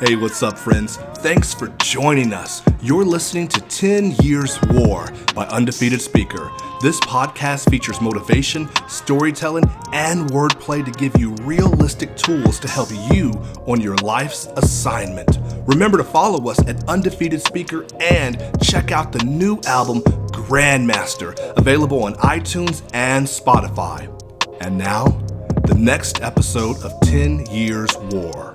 Hey, what's up, friends? Thanks for joining us. You're listening to 10 Years War by Undefeated Speaker. This podcast features motivation, storytelling, and wordplay to give you realistic tools to help you on your life's assignment. Remember to follow us at Undefeated Speaker and check out the new album, Grandmaster, available on iTunes and Spotify. And now, the next episode of 10 Years War.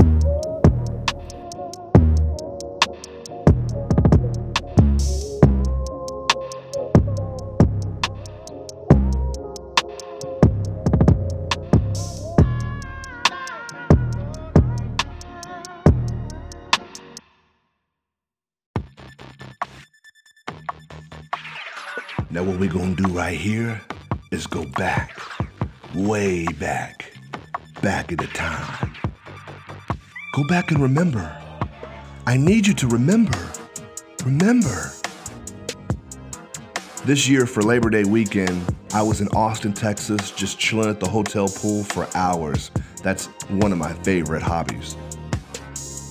Now, what we're gonna do right here is go back, way back, back in the time. Go back and remember. I need you to remember. Remember. This year for Labor Day weekend, I was in Austin, Texas, just chilling at the hotel pool for hours. That's one of my favorite hobbies.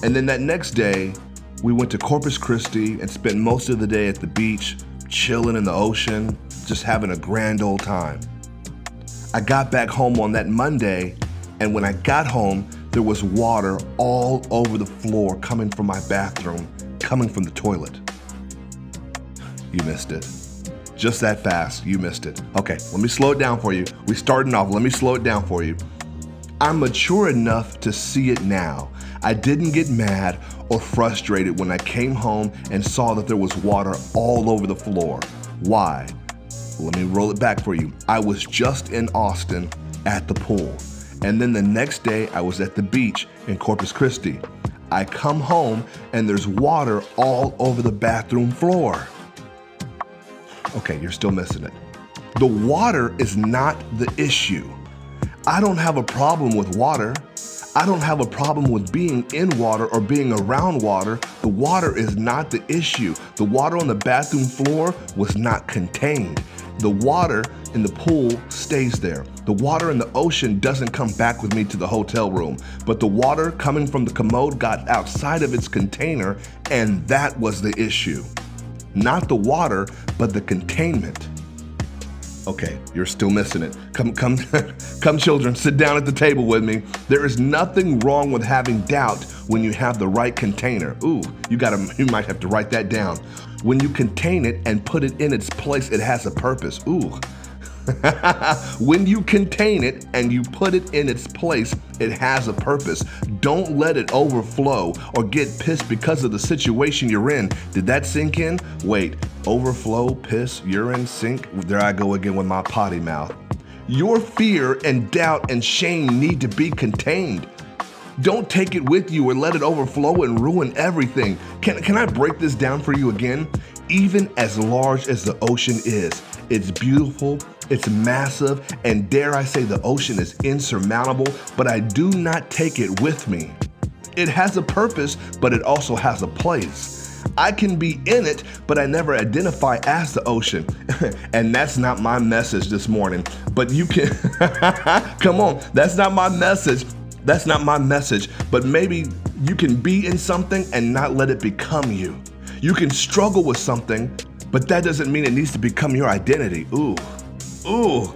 And then that next day, we went to Corpus Christi and spent most of the day at the beach, chilling in the ocean, just having a grand old time. I got back home on that Monday, and when I got home, there was water all over the floor coming from my bathroom, coming from the toilet. You missed it. Just that fast, you missed it. Okay, let me slow it down for you. We starting off, let me slow it down for you. I'm mature enough to see it now. I didn't get mad or frustrated when I came home and saw that there was water all over the floor. Why? Let me roll it back for you. I was just in Austin at the pool. And then the next day, I was at the beach in Corpus Christi. I come home and there's water all over the bathroom floor. Okay, you're still missing it. The water is not the issue. I don't have a problem with water. I don't have a problem with being in water or being around water. The water is not the issue. The water on the bathroom floor was not contained. The water in the pool stays there. The water in the ocean doesn't come back with me to the hotel room, but the water coming from the commode got outside of its container, and that was the issue. Not the water, but the containment. Okay, you're still missing it. Come, come, come, children, sit down at the table with me. There is nothing wrong with having doubt when you have the right container. Ooh, you gotta, you might have to write that down. When you contain it and put it in its place, it has a purpose. Ooh. when you contain it and you put it in its place, it has a purpose. Don't let it overflow or get pissed because of the situation you're in. Did that sink in? Wait, overflow, piss, urine, sink? There I go again with my potty mouth. Your fear and doubt and shame need to be contained. Don't take it with you or let it overflow and ruin everything. Can, can I break this down for you again? Even as large as the ocean is, it's beautiful, it's massive, and dare I say the ocean is insurmountable, but I do not take it with me. It has a purpose, but it also has a place. I can be in it, but I never identify as the ocean. and that's not my message this morning. But you can, come on, that's not my message. That's not my message. But maybe you can be in something and not let it become you. You can struggle with something, but that doesn't mean it needs to become your identity. Ooh. Ooh,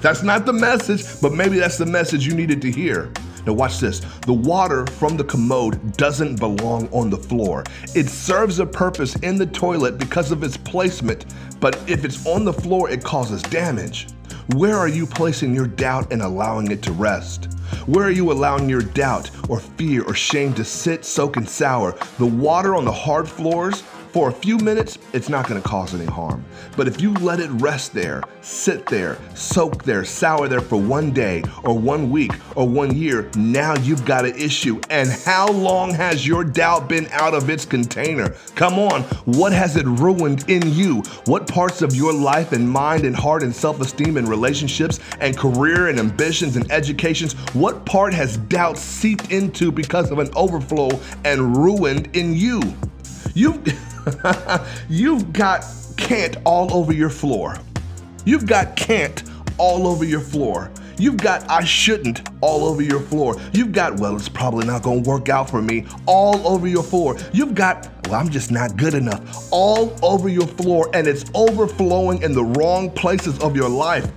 that's not the message, but maybe that's the message you needed to hear. Now, watch this. The water from the commode doesn't belong on the floor. It serves a purpose in the toilet because of its placement, but if it's on the floor, it causes damage. Where are you placing your doubt and allowing it to rest? Where are you allowing your doubt or fear or shame to sit, soak, and sour? The water on the hard floors for a few minutes, it's not gonna cause any harm. But if you let it rest there, sit there, soak there, sour there for one day or one week or one year, now you've got an issue. And how long has your doubt been out of its container? Come on, what has it ruined in you? What parts of your life and mind and heart and self esteem and relationships and career and ambitions and educations, what part has doubt seeped into because of an overflow and ruined in you? You've. You've got can't all over your floor. You've got can't all over your floor. You've got I shouldn't all over your floor. You've got, well, it's probably not gonna work out for me all over your floor. You've got, well, I'm just not good enough all over your floor, and it's overflowing in the wrong places of your life.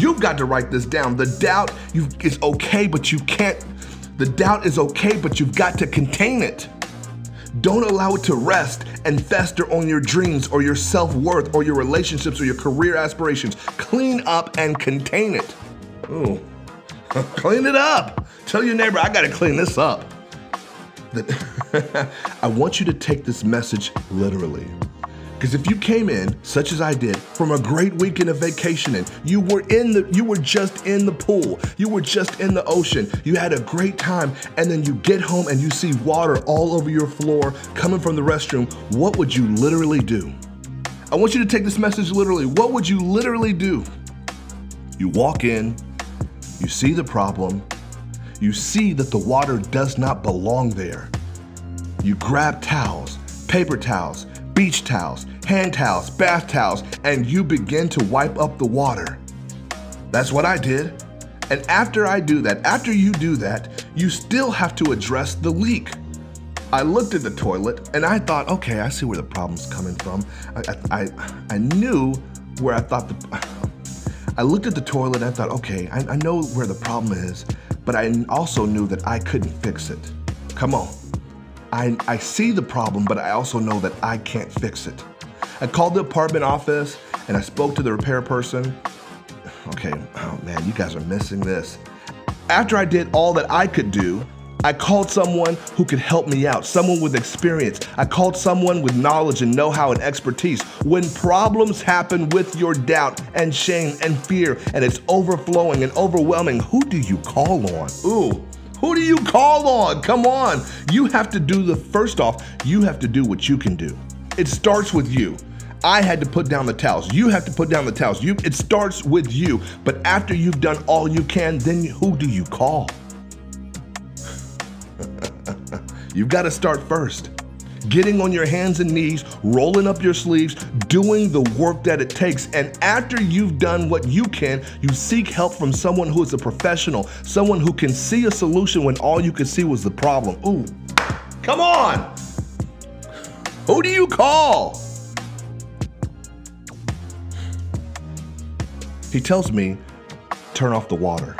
You've got to write this down. The doubt is okay, but you can't. The doubt is okay, but you've got to contain it. Don't allow it to rest and fester on your dreams or your self worth or your relationships or your career aspirations. Clean up and contain it. Ooh, clean it up. Tell your neighbor, I gotta clean this up. I want you to take this message literally. Because if you came in, such as I did, from a great weekend of vacationing, you were in the you were just in the pool, you were just in the ocean, you had a great time, and then you get home and you see water all over your floor coming from the restroom, what would you literally do? I want you to take this message literally. What would you literally do? You walk in, you see the problem, you see that the water does not belong there. You grab towels, paper towels, beach towels, hand towels, bath towels, and you begin to wipe up the water. That's what I did. And after I do that, after you do that, you still have to address the leak. I looked at the toilet and I thought, okay, I see where the problem's coming from. I, I, I knew where I thought the. I looked at the toilet and I thought, okay, I, I know where the problem is, but I also knew that I couldn't fix it. Come on. I, I see the problem, but I also know that I can't fix it. I called the apartment office and I spoke to the repair person. Okay, oh man, you guys are missing this. After I did all that I could do, I called someone who could help me out, someone with experience. I called someone with knowledge and know how and expertise. When problems happen with your doubt and shame and fear and it's overflowing and overwhelming, who do you call on? Ooh, who do you call on? Come on. You have to do the first off, you have to do what you can do. It starts with you. I had to put down the towels. You have to put down the towels. You, it starts with you. But after you've done all you can, then who do you call? You've got to start first. Getting on your hands and knees, rolling up your sleeves, doing the work that it takes. And after you've done what you can, you seek help from someone who is a professional, someone who can see a solution when all you could see was the problem. Ooh, come on. Who do you call? He tells me, turn off the water.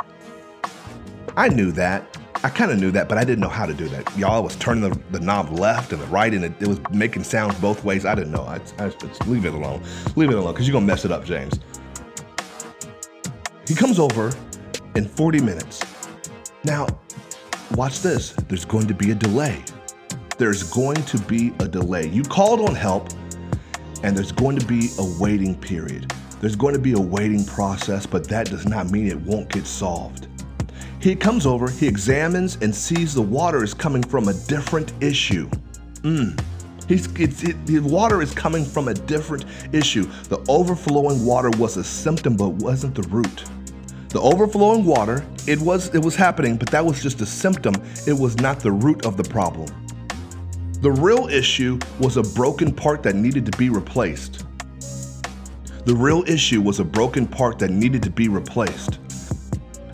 I knew that. I kind of knew that, but I didn't know how to do that. Y'all was turning the, the knob left and the right, and it, it, was making sounds both ways. I didn't know. I, I just leave it alone. Leave it alone, because you're going to mess it up, James. He comes over in 40 minutes. Now, watch this. There's going to be a delay. There's going to be a delay. You called on help, and there's going to be a waiting period. There's going to be a waiting process, but that does not mean it won't get solved. He comes over, he examines and sees the water is coming from a different issue. Mm. It, the water is coming from a different issue. The overflowing water was a symptom, but wasn't the root. The overflowing water, it was, it was happening, but that was just a symptom. It was not the root of the problem. The real issue was a broken part that needed to be replaced. The real issue was a broken part that needed to be replaced.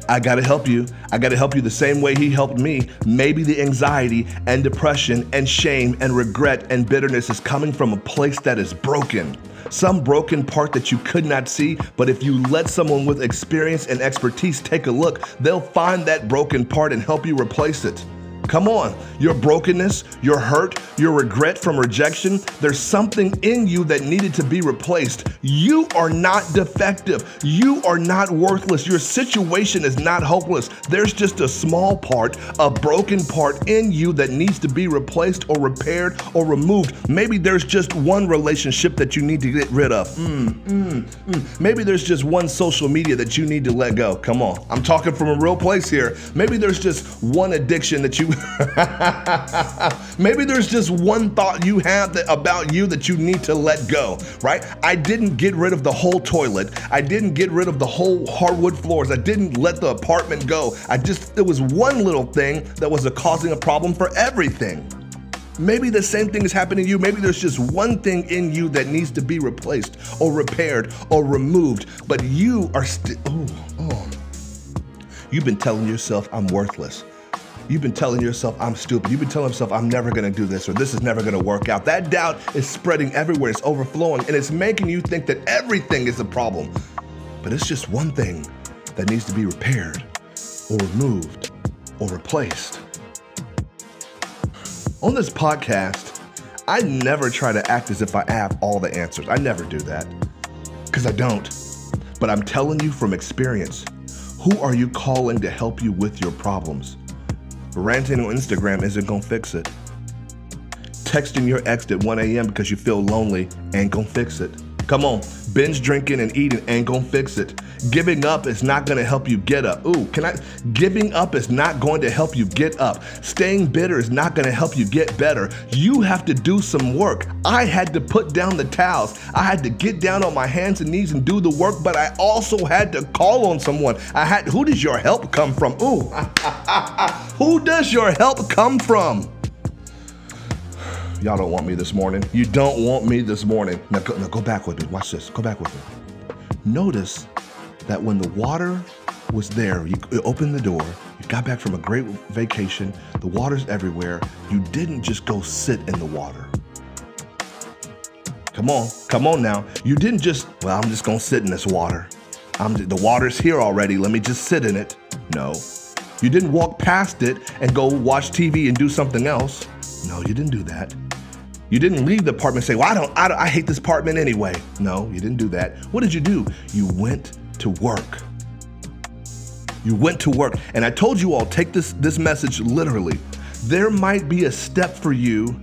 I gotta help you. I gotta help you the same way he helped me. Maybe the anxiety and depression and shame and regret and bitterness is coming from a place that is broken. Some broken part that you could not see, but if you let someone with experience and expertise take a look, they'll find that broken part and help you replace it. Come on, your brokenness, your hurt, your regret from rejection, there's something in you that needed to be replaced. You are not defective. You are not worthless. Your situation is not hopeless. There's just a small part, a broken part in you that needs to be replaced or repaired or removed. Maybe there's just one relationship that you need to get rid of. Mm, mm, mm. Maybe there's just one social media that you need to let go. Come on, I'm talking from a real place here. Maybe there's just one addiction that you Maybe there's just one thought you have that, about you that you need to let go, right? I didn't get rid of the whole toilet. I didn't get rid of the whole hardwood floors. I didn't let the apartment go. I just, it was one little thing that was a causing a problem for everything. Maybe the same thing is happening to you. Maybe there's just one thing in you that needs to be replaced or repaired or removed, but you are still, oh, oh. You've been telling yourself, I'm worthless. You've been telling yourself, I'm stupid. You've been telling yourself, I'm never gonna do this or this is never gonna work out. That doubt is spreading everywhere, it's overflowing, and it's making you think that everything is a problem. But it's just one thing that needs to be repaired or removed or replaced. On this podcast, I never try to act as if I have all the answers. I never do that because I don't. But I'm telling you from experience who are you calling to help you with your problems? Ranting on Instagram isn't gonna fix it. Texting your ex at 1 a.m. because you feel lonely ain't gonna fix it. Come on, binge drinking and eating ain't gonna fix it. Giving up is not gonna help you get up. Ooh, can I? Giving up is not going to help you get up. Staying bitter is not gonna help you get better. You have to do some work. I had to put down the towels. I had to get down on my hands and knees and do the work, but I also had to call on someone. I had, who does your help come from? Ooh, who does your help come from? Y'all don't want me this morning. You don't want me this morning. Now go, now go back with me. Watch this. Go back with me. Notice that when the water was there, you opened the door, you got back from a great vacation, the water's everywhere. You didn't just go sit in the water. Come on, come on now. You didn't just, well, I'm just gonna sit in this water. I'm, the water's here already. Let me just sit in it. No. You didn't walk past it and go watch TV and do something else. No, you didn't do that. You didn't leave the apartment and say, "Well, I don't, I don't, I hate this apartment anyway." No, you didn't do that. What did you do? You went to work. You went to work, and I told you all take this this message literally. There might be a step for you,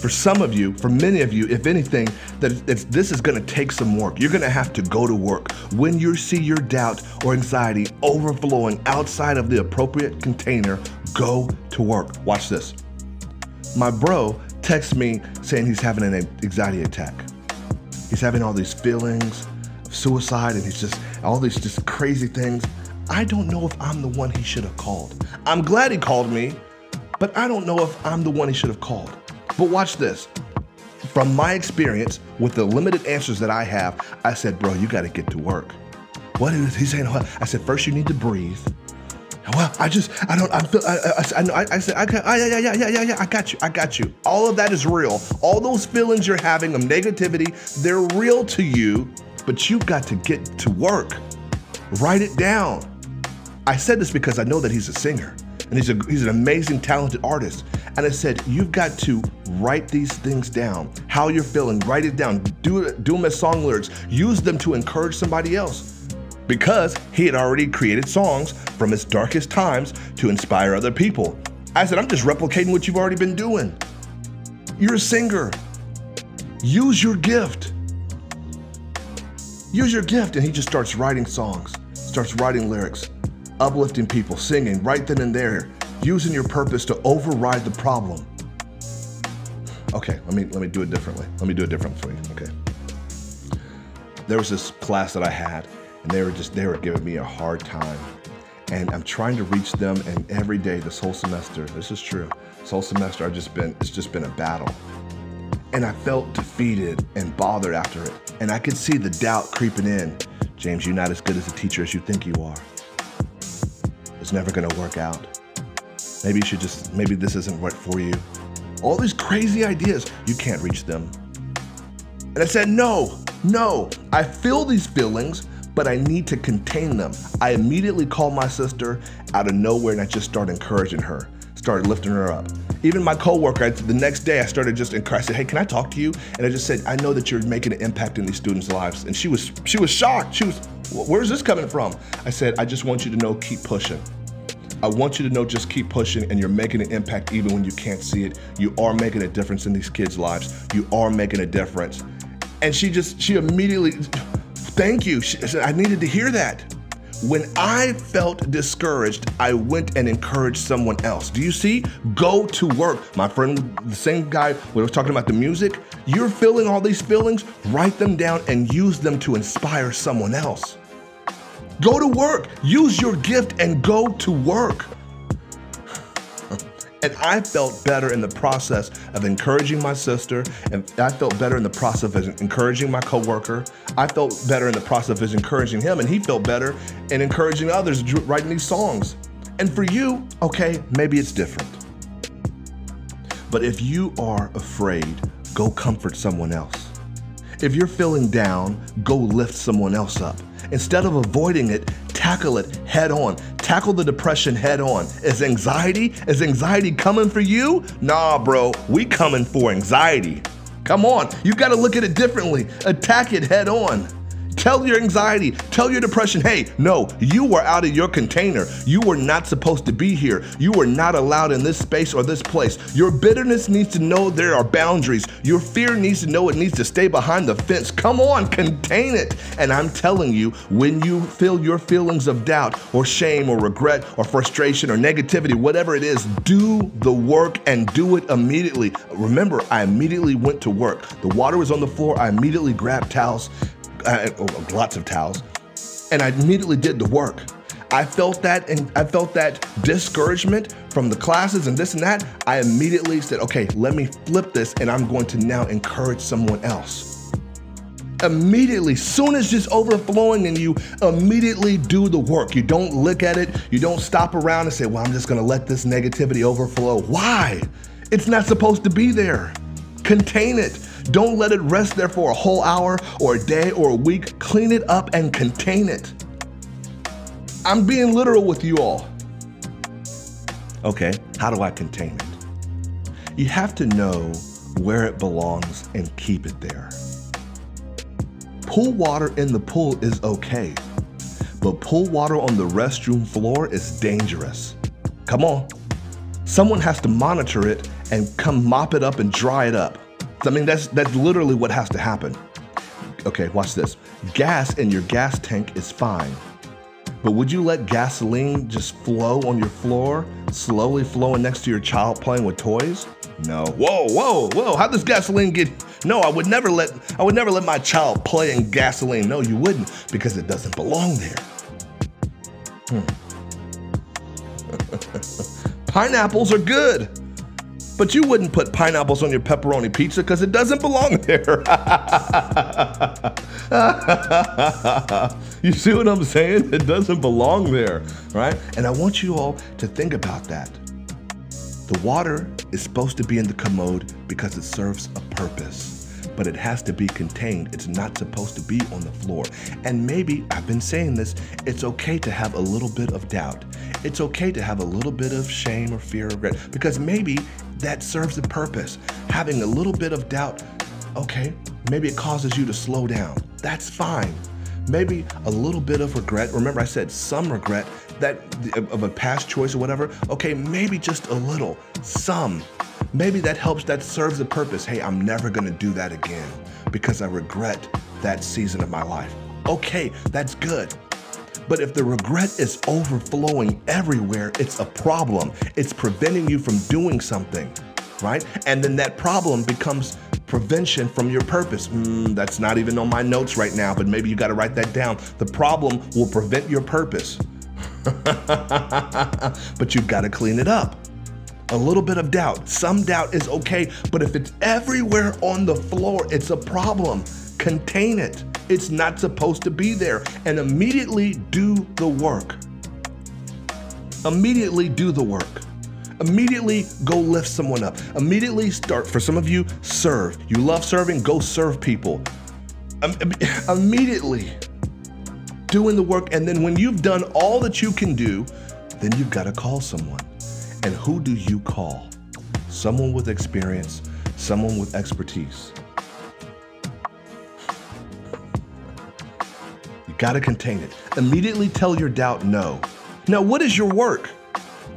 for some of you, for many of you, if anything, that this is to take some work. You're to have to go to work when you see your doubt or anxiety overflowing outside of the appropriate container. Go to work. Watch this. My bro texts me saying he's having an anxiety attack. He's having all these feelings of suicide and he's just all these just crazy things. I don't know if I'm the one he should have called. I'm glad he called me, but I don't know if I'm the one he should have called. But watch this. From my experience with the limited answers that I have, I said, bro, you got to get to work. What is he saying? I said, first you need to breathe. Well, I just, I don't, I feel, I, I, I, I said, okay, oh, yeah, yeah, yeah, yeah, yeah, I got you, I got you. All of that is real. All those feelings you're having of negativity, they're real to you, but you've got to get to work. Write it down. I said this because I know that he's a singer and he's a he's an amazing, talented artist. And I said, you've got to write these things down. How you're feeling, write it down. Do do them as song lyrics. Use them to encourage somebody else because he had already created songs from his darkest times to inspire other people. I said, I'm just replicating what you've already been doing. You're a singer. Use your gift. Use your gift. And he just starts writing songs, starts writing lyrics, uplifting people, singing right then and there, using your purpose to override the problem. Okay, let me let me do it differently. Let me do it different for you. Okay. There was this class that I had and they were just they were giving me a hard time. And i'm trying to reach them and every day this whole semester this is true this whole semester i've just been it's just been a battle. And i felt defeated and bothered after it. And i could see the doubt creeping in. James you're not as good as a teacher as you think you are. It's never going to work out. Maybe you should just maybe this isn't right for you. All these crazy ideas you can't reach them. And i said no no i feel these feelings but I need to contain them. I immediately called my sister out of nowhere and I just started encouraging her, started lifting her up. Even my coworker, I, the next day I started just encouraging, I said, hey, can I talk to you? And I just said, I know that you're making an impact in these students' lives. And she was, she was shocked. She was, where's this coming from? I said, I just want you to know, keep pushing. I want you to know just keep pushing and you're making an impact even when you can't see it. You are making a difference in these kids' lives. You are making a difference. And she just, she immediately, Thank you. I needed to hear that. When I felt discouraged, I went and encouraged someone else. Do you see? Go to work. My friend, the same guy we were talking about the music, you're feeling all these feelings, write them down and use them to inspire someone else. Go to work. Use your gift and go to work. And I felt better in the process of encouraging my sister, and I felt better in the process of encouraging my coworker. I felt better in the process of encouraging him, and he felt better in encouraging others writing these songs. And for you, okay, maybe it's different. But if you are afraid, go comfort someone else. If you're feeling down, go lift someone else up. Instead of avoiding it, tackle it head on. Tackle the depression head on. Is anxiety, is anxiety coming for you? Nah, bro, we coming for anxiety. Come on, you gotta look at it differently. Attack it head on. Tell your anxiety, tell your depression, hey, no, you were out of your container. You were not supposed to be here. You were not allowed in this space or this place. Your bitterness needs to know there are boundaries. Your fear needs to know it needs to stay behind the fence. Come on, contain it. And I'm telling you, when you feel your feelings of doubt or shame or regret or frustration or negativity, whatever it is, do the work and do it immediately. Remember, I immediately went to work. The water was on the floor. I immediately grabbed towels uh, lots of towels, and I immediately did the work. I felt that and I felt that discouragement from the classes and this and that. I immediately said, okay, let me flip this and I'm going to now encourage someone else. Immediately, soon as it's overflowing and you immediately do the work. You don't look at it, you don't stop around and say, well, I'm just gonna let this negativity overflow. Why? It's not supposed to be there. Contain it. Don't let it rest there for a whole hour or a day or a week. Clean it up and contain it. I'm being literal with you all. Okay, how do I contain it? You have to know where it belongs and keep it there. Pool water in the pool is okay, but pool water on the restroom floor is dangerous. Come on. Someone has to monitor it and come mop it up and dry it up. I mean, that's that's literally what has to happen. Okay, watch this. Gas in your gas tank is fine. But would you let gasoline just flow on your floor, slowly flowing next to your child playing with toys? No. Whoa, whoa, whoa. How does gasoline get No, I would never let I would never let my child play in gasoline. No, you wouldn't because it doesn't belong there. Hmm. Pineapples are good. But you wouldn't put pineapples on your pepperoni pizza because it doesn't belong there. you see what I'm saying? It doesn't belong there, right? And I want you all to think about that. The water is supposed to be in the commode because it serves a purpose but it has to be contained. It's not supposed to be on the floor. And maybe, I've been saying this, it's okay to have a little bit of doubt. It's okay to have a little bit of shame or fear or regret because maybe that serves a purpose. Having a little bit of doubt, okay, maybe it causes you to slow down. That's fine. Maybe a little bit of regret. Remember, I said some regret that of a past choice or whatever. Okay, maybe just a little, some. Maybe that helps, that serves a purpose. Hey, I'm never gonna do that again because I regret that season of my life. Okay, that's good. But if the regret is overflowing everywhere, it's a problem. It's preventing you from doing something, right? And then that problem becomes prevention from your purpose. Mm, that's not even on my notes right now, but maybe you got to write that down. The problem will prevent your purpose, but you've got to clean it up. A little bit of doubt. Some doubt is okay, but if it's everywhere on the floor, it's a problem. Contain it. It's not supposed to be there. And immediately do the work. Immediately do the work. Immediately go lift someone up. Immediately start, for some of you, serve. You love serving, go serve people. Um, immediately doing the work. And then when you've done all that you can do, then you've got to call someone. And who do you call? Someone with experience, someone with expertise. Got to contain it. Immediately tell your doubt no. Now, what is your work?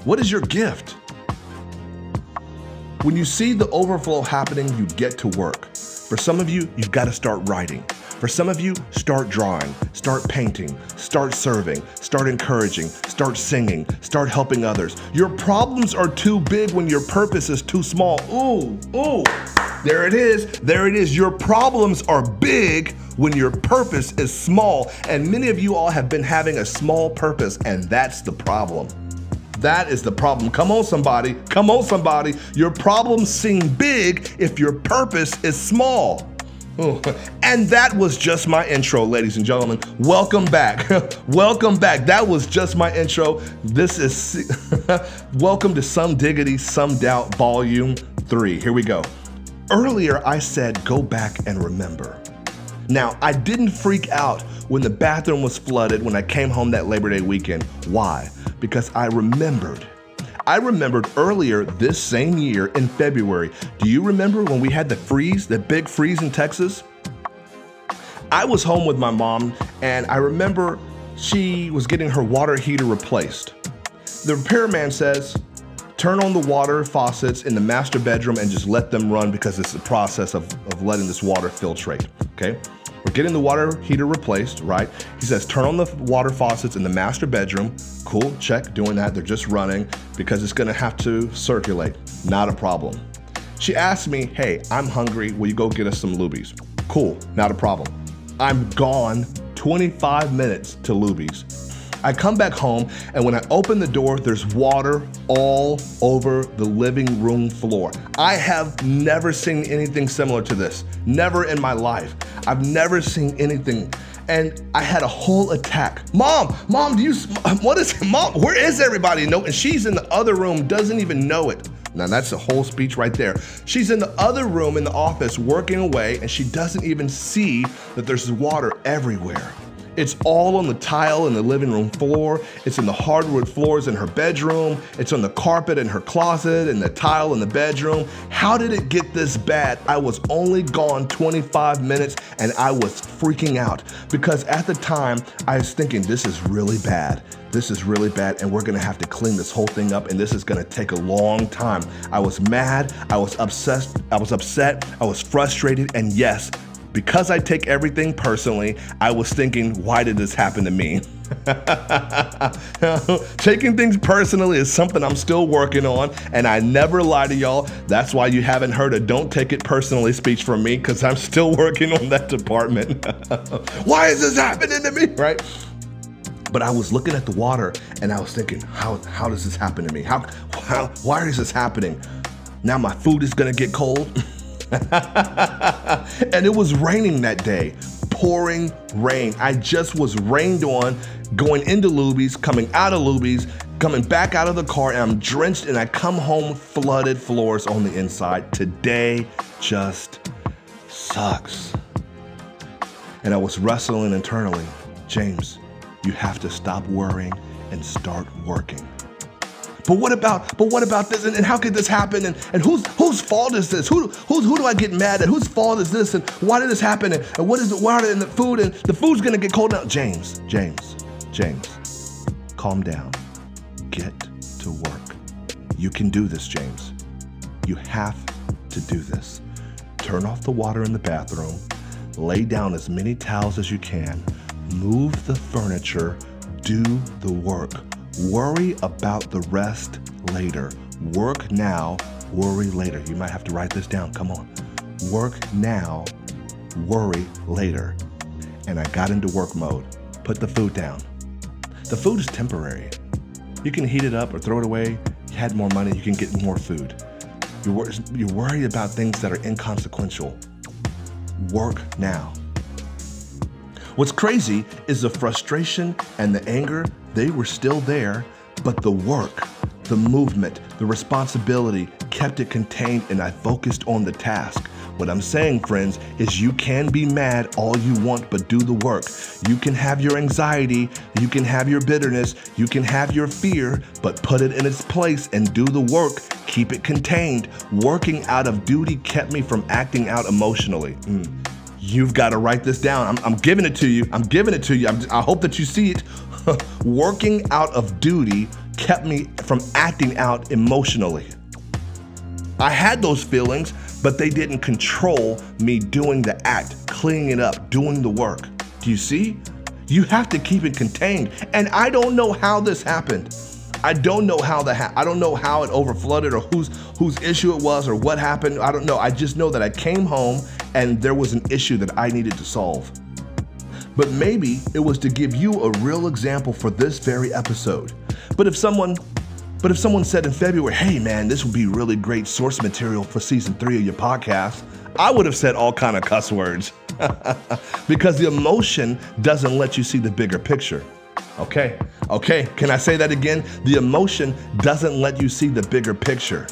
What is your gift? When you see the overflow happening, you get to work. For some of you, you've got to start writing. For some of you, start drawing, start painting, start serving, start encouraging, start singing, start helping others. Your problems are too big when your purpose is too small. Ooh, ooh, there it is. There it is. Your problems are big when your purpose is small. And many of you all have been having a small purpose, and that's the problem. That is the problem. Come on, somebody. Come on, somebody. Your problems seem big if your purpose is small. And that was just my intro, ladies and gentlemen. Welcome back. welcome back. That was just my intro. This is welcome to Some Diggity, Some Doubt, Volume 3. Here we go. Earlier, I said go back and remember. Now, I didn't freak out when the bathroom was flooded when I came home that Labor Day weekend. Why? Because I remembered. I remembered earlier this same year in February. Do you remember when we had the freeze, the big freeze in Texas? I was home with my mom, and I remember she was getting her water heater replaced. The repairman says, turn on the water faucets in the master bedroom and just let them run because it's the process of, of letting this water filtrate. Okay. We're getting the water heater replaced, right? He says, turn on the water faucets in the master bedroom. Cool, check, doing that. They're just running because it's gonna have to circulate. Not a problem. She asked me, hey, I'm hungry. Will you go get us some Luby's? Cool, not a problem. I'm gone 25 minutes to Luby's. I come back home, and when I open the door, there's water all over the living room floor. I have never seen anything similar to this. Never in my life. I've never seen anything. And I had a whole attack. Mom, mom, do you, what is, mom, where is everybody? No, and she's in the other room, doesn't even know it. Now that's a whole speech right there. She's in the other room in the office working away and she doesn't even see that there's water everywhere. It's all on the tile in the living room floor. It's in the hardwood floors in her bedroom. It's on the carpet in her closet and the tile in the bedroom. How did it get this bad? I was only gone 25 minutes and I was freaking out because at the time I was thinking, this is really bad. This is really bad and we're gonna have to clean this whole thing up and this is gonna take a long time. I was mad, I was obsessed, I was upset, I was frustrated, and yes, because I take everything personally, I was thinking, why did this happen to me? Taking things personally is something I'm still working on, and I never lie to y'all. That's why you haven't heard a don't take it personally speech from me, because I'm still working on that department. why is this happening to me? Right? But I was looking at the water and I was thinking, how, how does this happen to me? How, how, why is this happening? Now my food is gonna get cold. and it was raining that day, pouring rain. I just was rained on going into Luby's, coming out of Luby's, coming back out of the car, and I'm drenched and I come home flooded floors on the inside. Today just sucks. And I was wrestling internally. James, you have to stop worrying and start working. But what about, but what about this? And, and how could this happen? And, and whose whose fault is this? Who, who, who do I get mad at? Whose fault is this? And why did this happen? And, and what is the water and the food? And the food's gonna get cold now. James, James, James, calm down. Get to work. You can do this, James. You have to do this. Turn off the water in the bathroom, lay down as many towels as you can, move the furniture, do the work. Worry about the rest later. Work now, worry later. You might have to write this down. Come on. Work now, worry later. And I got into work mode. Put the food down. The food is temporary. You can heat it up or throw it away. You had more money, you can get more food. You're, wor- you're worried about things that are inconsequential. Work now. What's crazy is the frustration and the anger, they were still there, but the work, the movement, the responsibility kept it contained and I focused on the task. What I'm saying, friends, is you can be mad all you want, but do the work. You can have your anxiety, you can have your bitterness, you can have your fear, but put it in its place and do the work. Keep it contained. Working out of duty kept me from acting out emotionally. Mm. You've got to write this down. I'm, I'm, giving it to you. I'm giving it to you. I'm, I hope that you see it. Working out of duty kept me from acting out emotionally. I had those feelings, but they didn't control me doing the act, cleaning it up, doing the work. Do you see? You have to keep it contained. And I don't know how this happened. I don't know how that ha- I don't know how it overflooded or whose whose issue it was or what happened. I don't know. I just know that I came home and there was an issue that I needed to solve. But maybe it was to give you a real example for this very episode. But if someone But if someone said in February, hey man, this would be really great source material for season three of your podcast, I would have said all kind of cuss words. because the emotion doesn't let you see the bigger picture. Okay, okay, can I say that again? The emotion doesn't let you see the bigger picture.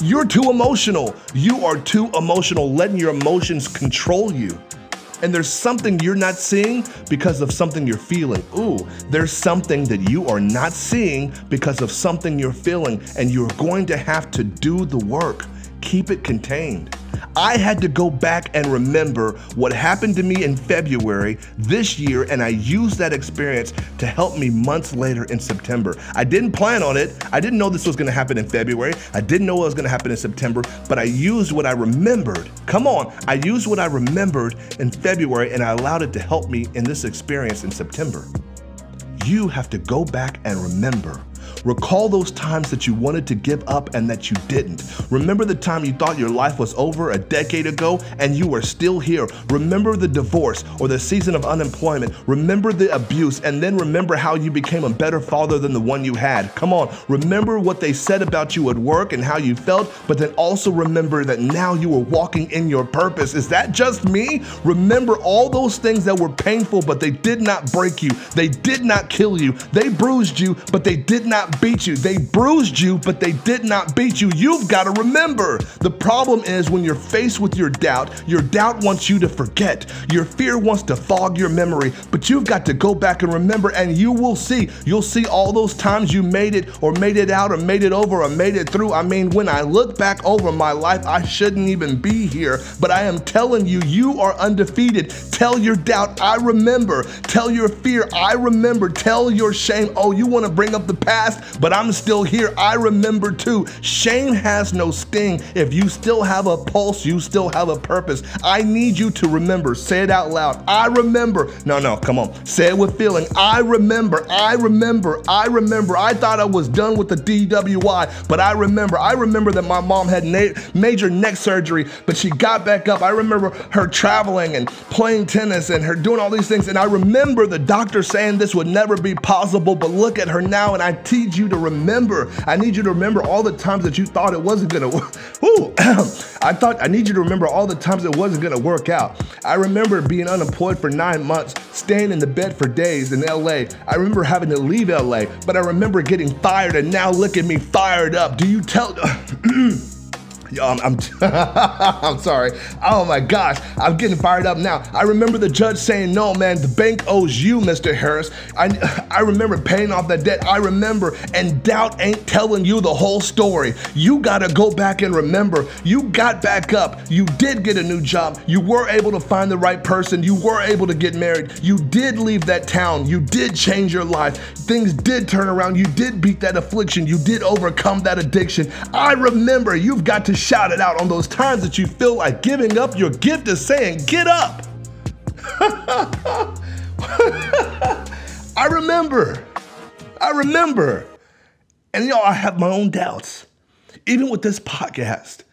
You're too emotional. You are too emotional, letting your emotions control you. And there's something you're not seeing because of something you're feeling. Ooh, there's something that you are not seeing because of something you're feeling, and you're going to have to do the work. Keep it contained. I had to go back and remember what happened to me in February this year, and I used that experience to help me months later in September. I didn't plan on it. I didn't know this was gonna happen in February. I didn't know it was gonna happen in September, but I used what I remembered. Come on, I used what I remembered in February and I allowed it to help me in this experience in September. You have to go back and remember Recall those times that you wanted to give up and that you didn't. Remember the time you thought your life was over a decade ago and you are still here. Remember the divorce or the season of unemployment. Remember the abuse and then remember how you became a better father than the one you had. Come on, remember what they said about you at work and how you felt, but then also remember that now you are walking in your purpose. Is that just me? Remember all those things that were painful, but they did not break you. They did not kill you. They bruised you, but they did not beat you. They bruised you, but they did not beat you. You've got to remember. The problem is when you're faced with your doubt, your doubt wants you to forget. Your fear wants to fog your memory, but you've got to go back and remember, and you will see. You'll see all those times you made it, or made it out, or made it over, or made it through. I mean, when I look back over my life, I shouldn't even be here, but I am telling you, you are undefeated. Tell your doubt, I remember. Tell your fear, I remember. Tell your shame, oh, you want to bring up the past? But I'm still here. I remember too. Shame has no sting. If you still have a pulse, you still have a purpose. I need you to remember. Say it out loud. I remember. No, no, come on. Say it with feeling. I remember. I remember. I remember. I thought I was done with the DWI, but I remember. I remember that my mom had na- major neck surgery, but she got back up. I remember her traveling and playing tennis and her doing all these things. And I remember the doctor saying this would never be possible, but look at her now and I teach you to remember. I need you to remember all the times that you thought it wasn't gonna work. I thought I need you to remember all the times it wasn't gonna work out. I remember being unemployed for nine months, staying in the bed for days in LA. I remember having to leave LA, but I remember getting fired and now look at me fired up. Do you tell I'm, I'm, I'm, sorry. Oh my gosh, I'm getting fired up now. I remember the judge saying, no, man, the bank owes you, Mr. Harris. I, I remember paying off that debt. I remember, and doubt ain't telling you the whole story. You gotta go back and remember, you got back up. You did get a new job. You were able to find the right person. You were able to get married. You did leave that town. You did change your life. Things did turn around. You did beat that affliction. You did overcome that addiction. I remember you've got to shout it out on those times that you feel like giving up. Your gift is saying, Get up. I remember. I remember. And y'all, I have my own doubts. Even with this podcast,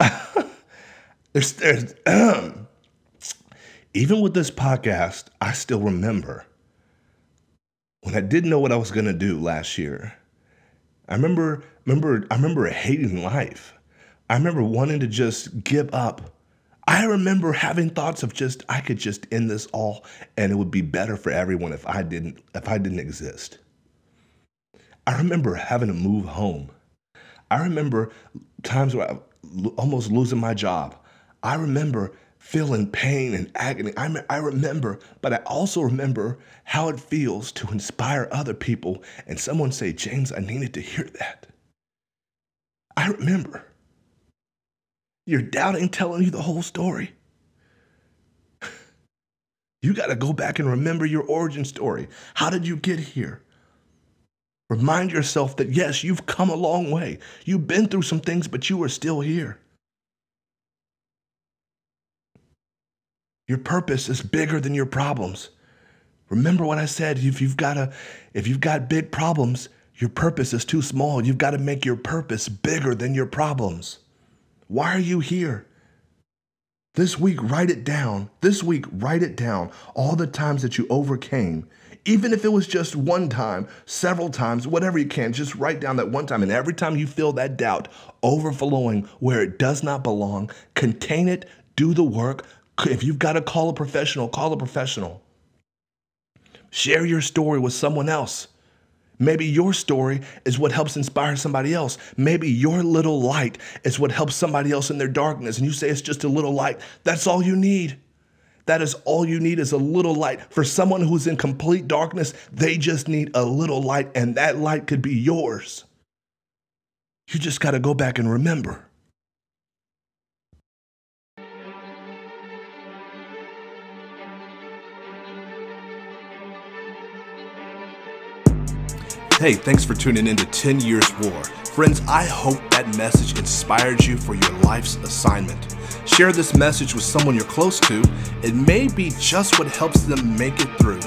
there's, there's um, even with this podcast, I still remember when I didn't know what I was gonna do last year. I remember, remember, I remember hating life. I remember wanting to just give up. I remember having thoughts of just I could just end this all and it would be better for everyone if I didn't if I didn't exist. I remember having to move home. I remember times where I almost losing my job. I remember feeling pain and agony. I, I remember, but I also remember how it feels to inspire other people and someone say, James, I needed to hear that. I remember. You're doubting telling you the whole story. You got to go back and remember your origin story. How did you get here? Remind yourself that yes, you've come a long way. You've been through some things, but you are still here. Your purpose is bigger than your problems. Remember what I said, if you've got a if you've got big problems, your purpose is too small. You've got to make your purpose bigger than your problems. Why are you here? This week, write it down. This week, write it down. All the times that you overcame Even if it was just one time, several times, whatever you can, just write down that one time. And every time you feel that doubt overflowing where it does not belong, contain it, do the work. If you've got to call a professional, call a professional. Share your story with someone else. Maybe your story is what helps inspire somebody else. Maybe your little light is what helps somebody else in their darkness. And you say it's just a little light. That's all you need. That is all you need is a little light. For someone who's in complete darkness, they just need a little light, and that light could be yours. You just got to go back and remember. Hey, thanks for tuning in to 10 Years War. Friends, I hope that message inspired you for your life's assignment. Share this message with someone you're close to. It may be just what helps them make it through.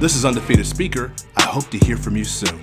This is Undefeated Speaker. I hope to hear from you soon.